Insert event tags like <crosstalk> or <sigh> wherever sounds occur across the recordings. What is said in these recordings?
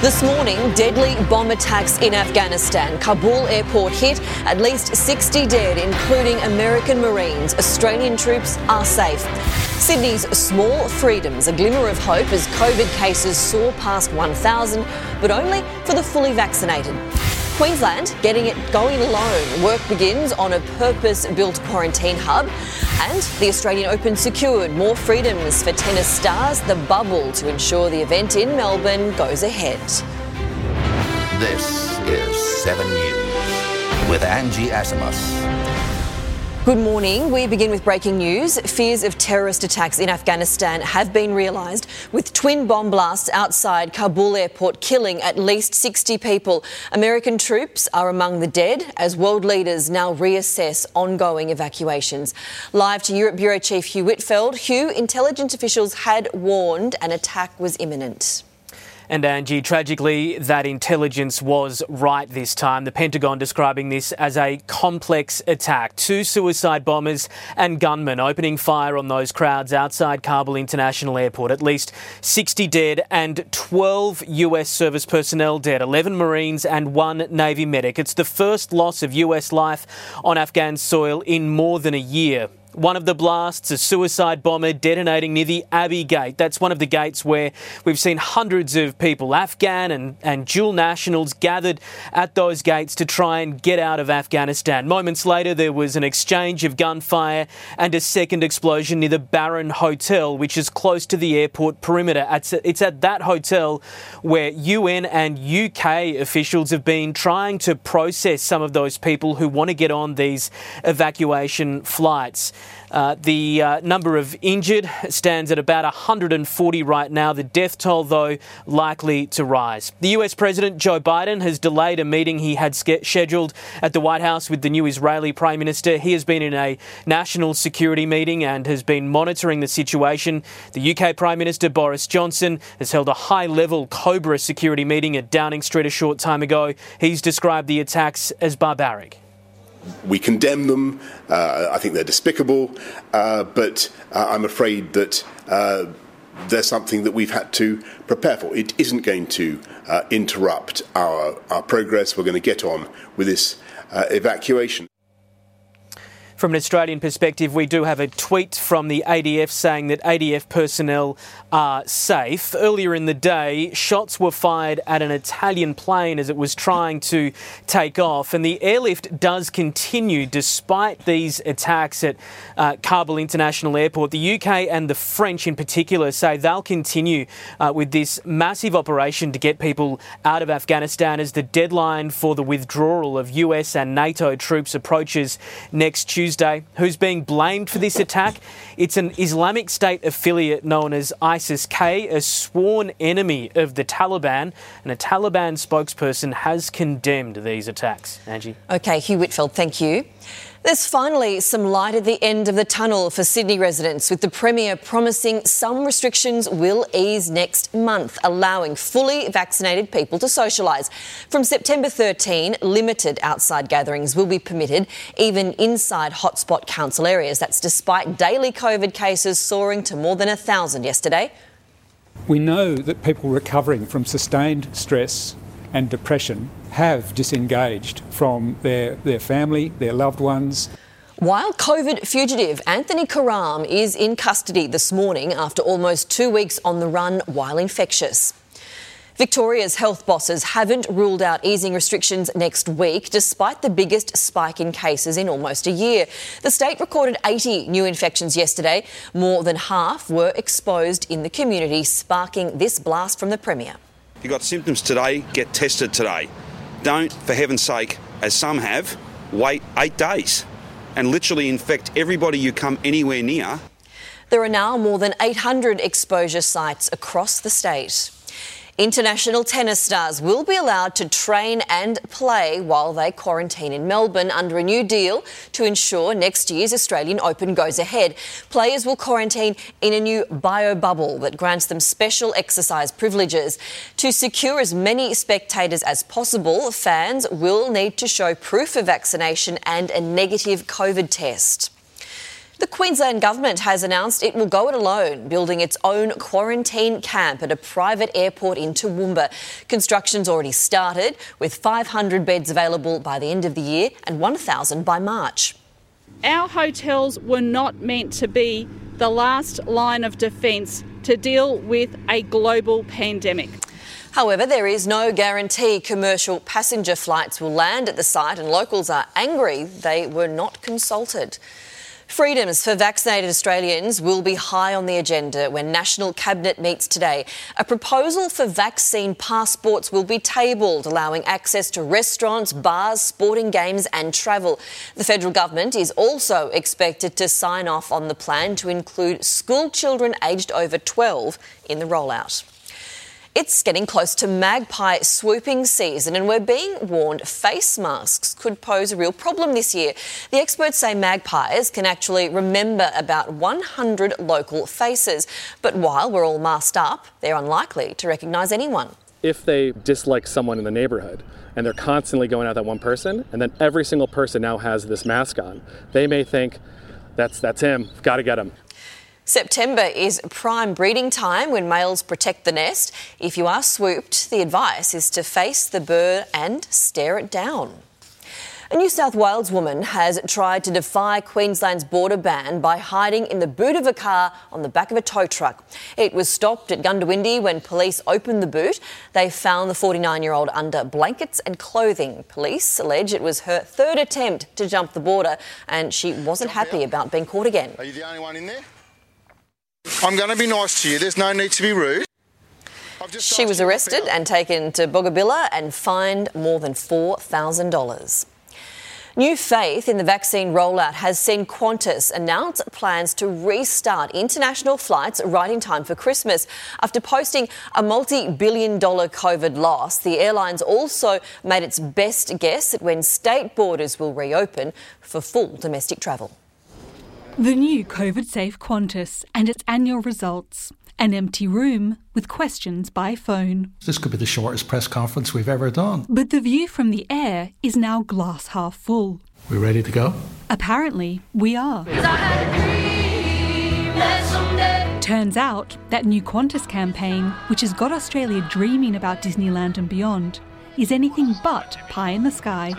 This morning, deadly bomb attacks in Afghanistan. Kabul airport hit, at least 60 dead, including American Marines. Australian troops are safe. Sydney's small freedoms, a glimmer of hope as COVID cases soar past 1,000, but only for the fully vaccinated. Queensland getting it going alone. Work begins on a purpose built quarantine hub. And the Australian Open secured more freedoms for tennis stars, the bubble to ensure the event in Melbourne goes ahead. This is 7 News with Angie Asimus. Good morning. We begin with breaking news. Fears of terrorist attacks in Afghanistan have been realised, with twin bomb blasts outside Kabul airport killing at least 60 people. American troops are among the dead as world leaders now reassess ongoing evacuations. Live to Europe Bureau Chief Hugh Whitfeld. Hugh, intelligence officials had warned an attack was imminent. And Angie, tragically, that intelligence was right this time. The Pentagon describing this as a complex attack. Two suicide bombers and gunmen opening fire on those crowds outside Kabul International Airport. At least 60 dead and 12 US service personnel dead, 11 Marines and one Navy medic. It's the first loss of US life on Afghan soil in more than a year. One of the blasts, a suicide bomber detonating near the Abbey Gate. That's one of the gates where we've seen hundreds of people, Afghan and, and dual nationals, gathered at those gates to try and get out of Afghanistan. Moments later, there was an exchange of gunfire and a second explosion near the Baron Hotel, which is close to the airport perimeter. It's at that hotel where UN and UK officials have been trying to process some of those people who want to get on these evacuation flights. Uh, the uh, number of injured stands at about 140 right now. The death toll, though, likely to rise. The US President Joe Biden has delayed a meeting he had scheduled at the White House with the new Israeli Prime Minister. He has been in a national security meeting and has been monitoring the situation. The UK Prime Minister Boris Johnson has held a high level Cobra security meeting at Downing Street a short time ago. He's described the attacks as barbaric we condemn them. Uh, I think they're despicable, uh, but uh, I'm afraid that uh, they're something that we've had to prepare for. It isn't going to uh, interrupt our, our progress. We're going to get on with this uh, evacuation. From an Australian perspective, we do have a tweet from the ADF saying that ADF personnel are safe. Earlier in the day, shots were fired at an Italian plane as it was trying to take off, and the airlift does continue despite these attacks at uh, Kabul International Airport. The UK and the French, in particular, say they'll continue uh, with this massive operation to get people out of Afghanistan as the deadline for the withdrawal of US and NATO troops approaches next Tuesday. Tuesday. Who's being blamed for this attack? It's an Islamic State affiliate known as ISIS K, a sworn enemy of the Taliban, and a Taliban spokesperson has condemned these attacks. Angie. Okay, Hugh Whitfeld, thank you. There's finally some light at the end of the tunnel for Sydney residents, with the Premier promising some restrictions will ease next month, allowing fully vaccinated people to socialise. From September 13, limited outside gatherings will be permitted, even inside hotspot council areas. That's despite daily COVID cases soaring to more than 1,000 yesterday. We know that people recovering from sustained stress and depression have disengaged from their, their family, their loved ones. While COVID fugitive Anthony Karam is in custody this morning after almost two weeks on the run while infectious. Victoria's health bosses haven't ruled out easing restrictions next week, despite the biggest spike in cases in almost a year. The state recorded 80 new infections yesterday. More than half were exposed in the community, sparking this blast from the Premier. You got symptoms today, get tested today. Don't, for heaven's sake, as some have, wait eight days and literally infect everybody you come anywhere near. There are now more than 800 exposure sites across the state. International tennis stars will be allowed to train and play while they quarantine in Melbourne under a new deal to ensure next year's Australian Open goes ahead. Players will quarantine in a new bio bubble that grants them special exercise privileges. To secure as many spectators as possible, fans will need to show proof of vaccination and a negative COVID test. The Queensland Government has announced it will go it alone, building its own quarantine camp at a private airport in Toowoomba. Construction's already started, with 500 beds available by the end of the year and 1,000 by March. Our hotels were not meant to be the last line of defence to deal with a global pandemic. However, there is no guarantee commercial passenger flights will land at the site, and locals are angry they were not consulted. Freedoms for vaccinated Australians will be high on the agenda when National Cabinet meets today. A proposal for vaccine passports will be tabled, allowing access to restaurants, bars, sporting games, and travel. The federal government is also expected to sign off on the plan to include school children aged over 12 in the rollout. It's getting close to magpie swooping season, and we're being warned face masks could pose a real problem this year. The experts say magpies can actually remember about 100 local faces, but while we're all masked up, they're unlikely to recognise anyone. If they dislike someone in the neighbourhood, and they're constantly going at that one person, and then every single person now has this mask on, they may think, that's, that's him, got to get him. September is prime breeding time when males protect the nest. If you are swooped, the advice is to face the bird and stare it down. A New South Wales woman has tried to defy Queensland's border ban by hiding in the boot of a car on the back of a tow truck. It was stopped at Goondiwindi when police opened the boot. They found the 49 year old under blankets and clothing. Police allege it was her third attempt to jump the border and she wasn't happy about being caught again. Are you the only one in there? I'm going to be nice to you. There's no need to be rude. She was arrested and taken to Boggabilla and fined more than $4,000. New faith in the vaccine rollout has seen Qantas announce plans to restart international flights right in time for Christmas. After posting a multi billion dollar COVID loss, the airline's also made its best guess at when state borders will reopen for full domestic travel. The new COVID safe Qantas and its annual results. An empty room with questions by phone. This could be the shortest press conference we've ever done. But the view from the air is now glass half full. We're ready to go? Apparently, we are. Turns out that new Qantas campaign, which has got Australia dreaming about Disneyland and beyond, is anything but pie in the sky.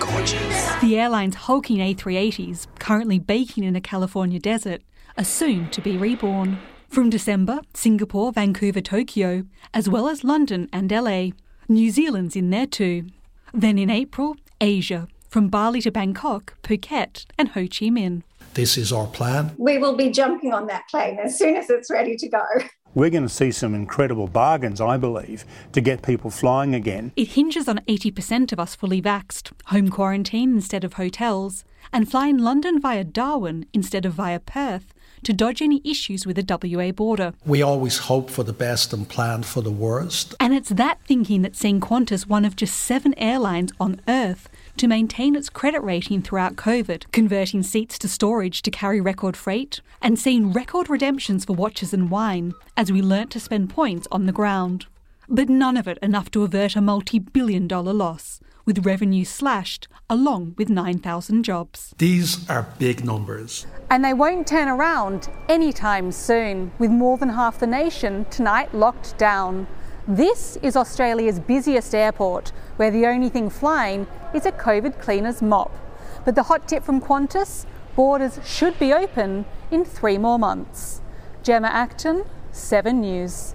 Gorgeous. The airline's hulking A380s, currently baking in a California desert, are soon to be reborn. From December, Singapore, Vancouver, Tokyo, as well as London and LA. New Zealand's in there too. Then in April, Asia, from Bali to Bangkok, Phuket, and Ho Chi Minh. This is our plan. We will be jumping on that plane as soon as it's ready to go. <laughs> We're going to see some incredible bargains, I believe, to get people flying again. It hinges on 80% of us fully vaxed, home quarantine instead of hotels, and flying London via Darwin instead of via Perth to dodge any issues with the WA border. We always hope for the best and plan for the worst. And it's that thinking that's seen Qantas one of just seven airlines on Earth to maintain its credit rating throughout COVID, converting seats to storage to carry record freight, and seeing record redemptions for watches and wine as we learnt to spend points on the ground. But none of it enough to avert a multi billion dollar loss, with revenue slashed along with 9,000 jobs. These are big numbers. And they won't turn around anytime soon, with more than half the nation tonight locked down. This is Australia's busiest airport, where the only thing flying is a COVID cleaner's mop. But the hot tip from Qantas borders should be open in three more months. Gemma Acton, 7 News.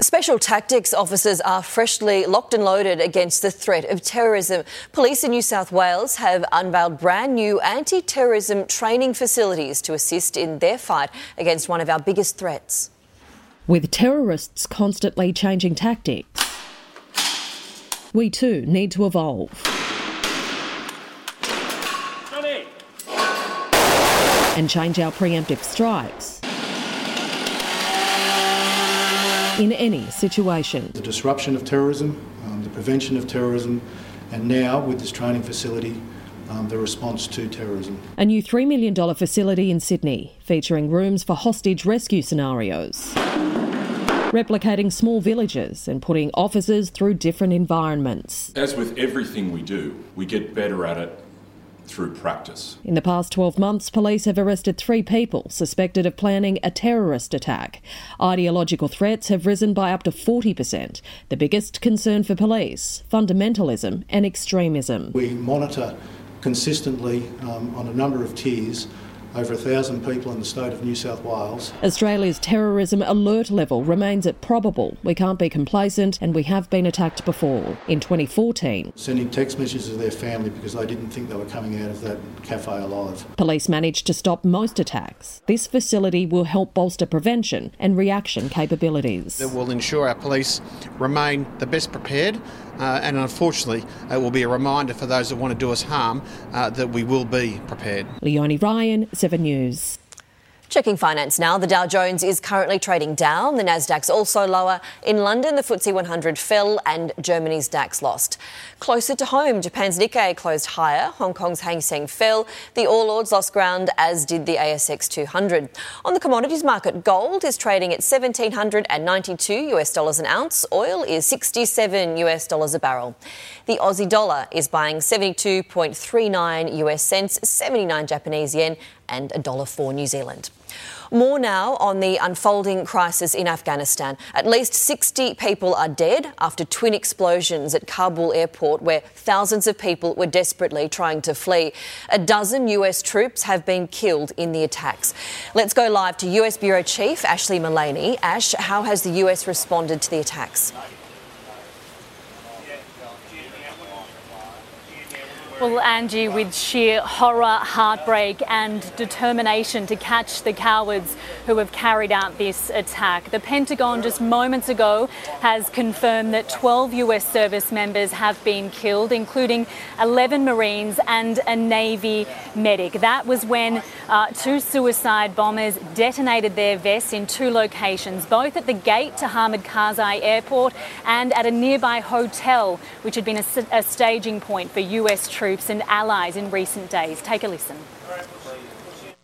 Special tactics officers are freshly locked and loaded against the threat of terrorism. Police in New South Wales have unveiled brand new anti terrorism training facilities to assist in their fight against one of our biggest threats. With terrorists constantly changing tactics, we too need to evolve. And change our preemptive strikes in any situation. The disruption of terrorism, um, the prevention of terrorism, and now with this training facility, um, the response to terrorism. A new $3 million facility in Sydney, featuring rooms for hostage rescue scenarios. Replicating small villages and putting officers through different environments. As with everything we do, we get better at it through practice. In the past 12 months, police have arrested three people suspected of planning a terrorist attack. Ideological threats have risen by up to 40%. The biggest concern for police fundamentalism and extremism. We monitor consistently um, on a number of tiers over a thousand people in the state of New South Wales. Australia's terrorism alert level remains at probable. We can't be complacent, and we have been attacked before. In 2014, Sending text messages to their family because they didn't think they were coming out of that cafe alive. police managed to stop most attacks. This facility will help bolster prevention and reaction capabilities. It will ensure our police remain the best prepared. Uh, and unfortunately, it will be a reminder for those that want to do us harm uh, that we will be prepared. Leonie Ryan, 7 News. Checking finance now. The Dow Jones is currently trading down. The Nasdaq's also lower. In London, the FTSE 100 fell and Germany's DAX lost. Closer to home, Japan's Nikkei closed higher. Hong Kong's Hang Seng fell. The All Ords lost ground, as did the ASX 200. On the commodities market, gold is trading at 1792 US dollars an ounce. Oil is 67 US dollars a barrel. The Aussie dollar is buying 72.39 US cents, 79 Japanese yen, and $1.04 New Zealand. More now on the unfolding crisis in Afghanistan. At least 60 people are dead after twin explosions at Kabul airport, where thousands of people were desperately trying to flee. A dozen US troops have been killed in the attacks. Let's go live to US Bureau Chief Ashlee Mullany. Ash, how has the US responded to the attacks? Well, Angie, with sheer horror, heartbreak, and determination to catch the cowards who have carried out this attack. The Pentagon just moments ago has confirmed that 12 US service members have been killed, including 11 Marines and a Navy medic. That was when uh, two suicide bombers detonated their vests in two locations, both at the gate to Hamid Karzai Airport and at a nearby hotel, which had been a staging point for US troops and allies in recent days. Take a listen.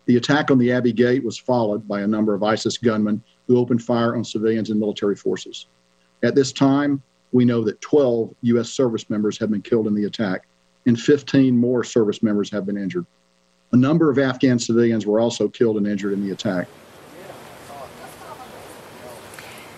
The attack on the Abbey Gate was followed by a number of ISIS gunmen who opened fire on civilians and military forces. At this time, we know that 12 U.S. service members have been killed in the attack, and 15 more service members have been injured. A number of Afghan civilians were also killed and injured in the attack.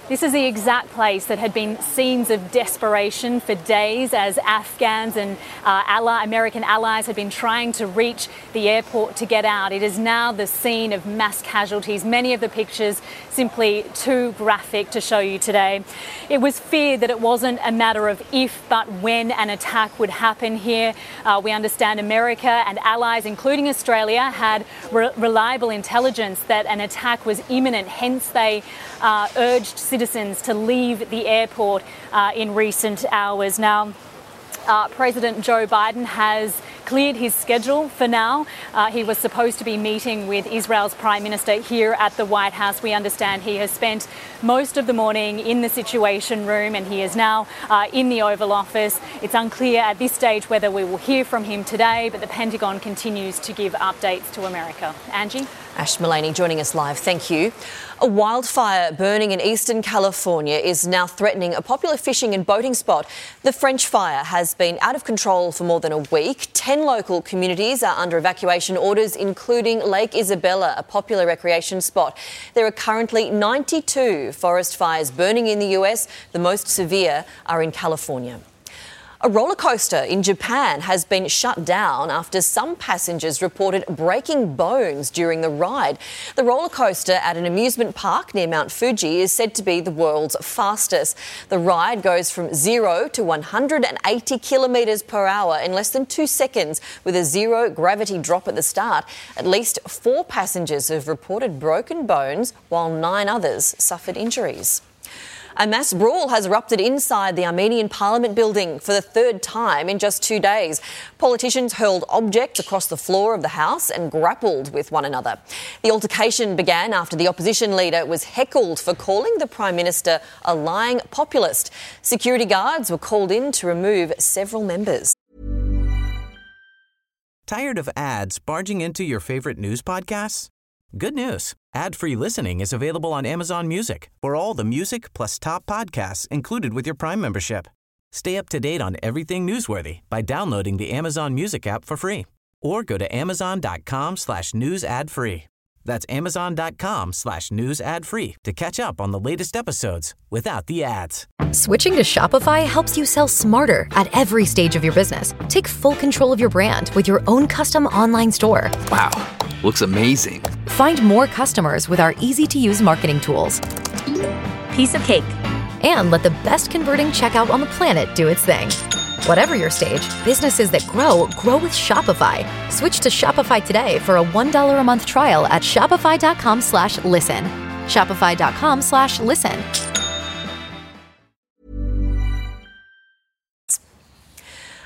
This is the exact place that had been scenes of desperation for days as Afghans and uh, ally, American allies had been trying to reach the airport to get out. It is now the scene of mass casualties, many of the pictures simply too graphic to show you today. It was feared that it wasn't a matter of if but when an attack would happen here. Uh, we understand America and allies, including Australia, had re- reliable intelligence that an attack was imminent, hence, they uh, urged citizens to leave the airport uh, in recent hours. Now, uh, President Joe Biden has cleared his schedule for now. Uh, he was supposed to be meeting with Israel's Prime Minister here at the White House. We understand he has spent most of the morning in the Situation Room and he is now uh, in the Oval Office. It's unclear at this stage whether we will hear from him today, but the Pentagon continues to give updates to America. Angie? Ash Mullany joining us live. Thank you. A wildfire burning in eastern California is now threatening a popular fishing and boating spot. The French fire has been out of control for more than a week. Ten local communities are under evacuation orders, including Lake Isabella, a popular recreation spot. There are currently 92 forest fires burning in the US. The most severe are in California. A roller coaster in Japan has been shut down after some passengers reported breaking bones during the ride. The roller coaster at an amusement park near Mount Fuji is said to be the world's fastest. The ride goes from 0 to 180 kilometres per hour in less than two seconds with a zero gravity drop at the start. At least four passengers have reported broken bones while nine others suffered injuries. A mass brawl has erupted inside the Armenian parliament building for the third time in just two days. Politicians hurled objects across the floor of the House and grappled with one another. The altercation began after the opposition leader was heckled for calling the Prime Minister a lying populist. Security guards were called in to remove several members. Tired of ads barging into your favorite news podcasts? Good news. Ad-free listening is available on Amazon Music for all the music plus top podcasts included with your Prime membership. Stay up to date on everything newsworthy by downloading the Amazon Music app for free or go to amazon.com slash news ad free. That's amazon.com slash news ad free to catch up on the latest episodes without the ads. Switching to Shopify helps you sell smarter at every stage of your business. Take full control of your brand with your own custom online store. Wow, looks amazing. Find more customers with our easy to use marketing tools. Piece of cake. And let the best converting checkout on the planet do its thing. Whatever your stage, businesses that grow grow with Shopify. Switch to Shopify today for a $1 a month trial at Shopify.com slash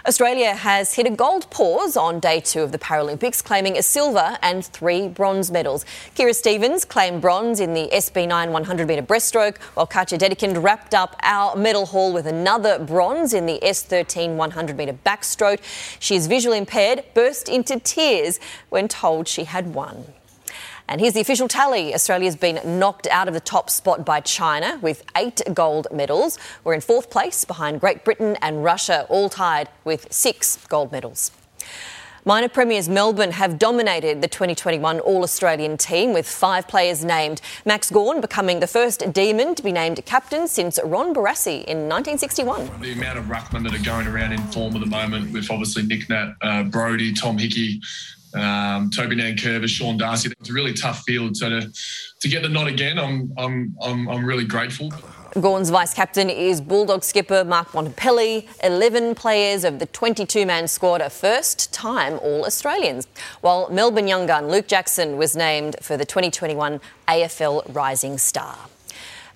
Australia has hit a gold pause on day two of the Paralympics, claiming a silver and three bronze medals. Keira Stephens claimed bronze in the SB9 100 metre breaststroke, while Katja Dedekind wrapped up our medal haul with another bronze in the S13 100 metre backstroke. She is visually impaired, burst into tears when told she had won. And here's the official tally. Australia's been knocked out of the top spot by China with eight gold medals. We're in fourth place behind Great Britain and Russia, all tied with six gold medals. Minor Premiers Melbourne have dominated the 2021 All Australian team with five players named. Max Gawn becoming the first Demon to be named captain since Ron Barassi in 1961. The amount of ruckmen that are going around in form at the moment, with obviously Nic Nat, uh, Brodie, Tom Hickey, um, Toby Nankervis, Sean Darcy. It's a really tough field. So to, to get the nod again, I'm, I'm, I'm, I'm really grateful. Gawn's vice captain is Bulldog skipper Mark Bontempelli. 11 players of the 22 man squad are first time All Australians, while Melbourne young gun Luke Jackson was named for the 2021 AFL Rising Star.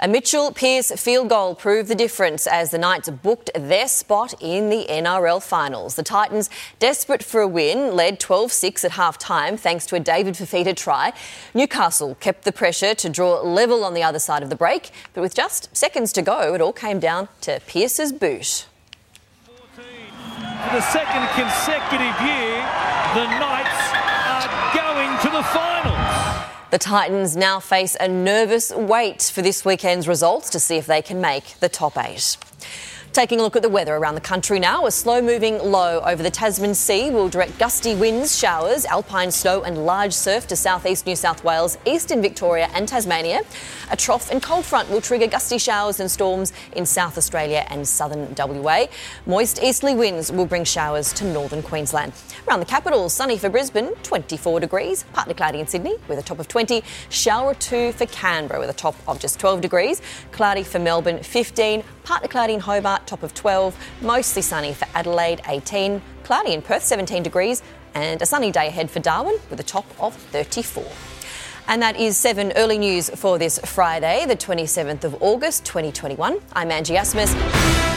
A Mitchell Pearce field goal proved the difference as the Knights booked their spot in the NRL finals. The Titans, desperate for a win, led 12 6 at half time thanks to a David Fifita try. Newcastle kept the pressure to draw level on the other side of the break, but with just seconds to go, it all came down to Pearce's boot. For the second consecutive year, the Knights are going to the finals. The Titans now face a nervous wait for this weekend's results to see if they can make the top eight. Taking a look at the weather around the country now, a slow moving low over the Tasman Sea will direct gusty winds, showers, alpine snow, and large surf to southeast New South Wales, eastern Victoria, and Tasmania. A trough and cold front will trigger gusty showers and storms in South Australia and southern WA. Moist easterly winds will bring showers to northern Queensland. Around the capital, sunny for Brisbane, 24 degrees, partly cloudy in Sydney with a top of 20, shower two for Canberra with a top of just 12 degrees, cloudy for Melbourne, 15, partly cloudy in Hobart top of 12, mostly sunny for Adelaide, 18, cloudy in Perth, 17 degrees, and a sunny day ahead for Darwin with a top of 34. And that is 7 early news for this Friday, the 27th of August, 2021. I'm Angie Asimus.